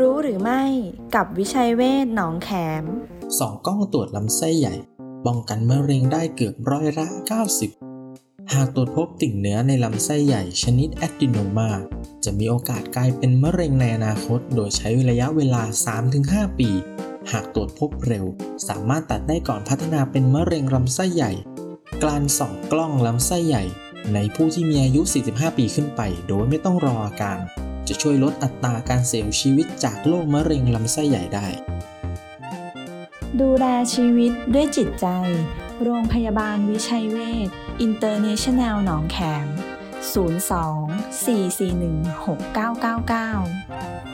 รู้หรือไม่กับวิชัยเวชหนองแขมสองกล้องตรวจลำไส้ใหญ่ป้องกันมะเร็งได้เกือบร้อยละ 90 หากตรวจพบติ่งเนื้อในลำไส้ใหญ่ชนิดแอดดิโนมา จะมีโอกาสกลายเป็นมะเร็งในอนาคต โดยใช้ระยะเวลา 3-5 ปี หากตรวจพบเร็ว สามารถตัดได้ก่อนพัฒนาเป็นมะเร็งลำไส้ใหญ่ การส่องกล้องลำไส้ใหญ่ ในผู้ที่มีอายุ 45 ปีขึ้นไป โดยไม่ต้องรออาการ จะช่วยลดอัตราการเสียชีวิตจากโรคมะเร็งลำไส้ใหญ่ได้ ดูแลชีวิตด้วยจิตใจ โรงพยาบาลวิชัยเวชอินเตอร์เนชั่นแนลหนองแขม 02 441 6999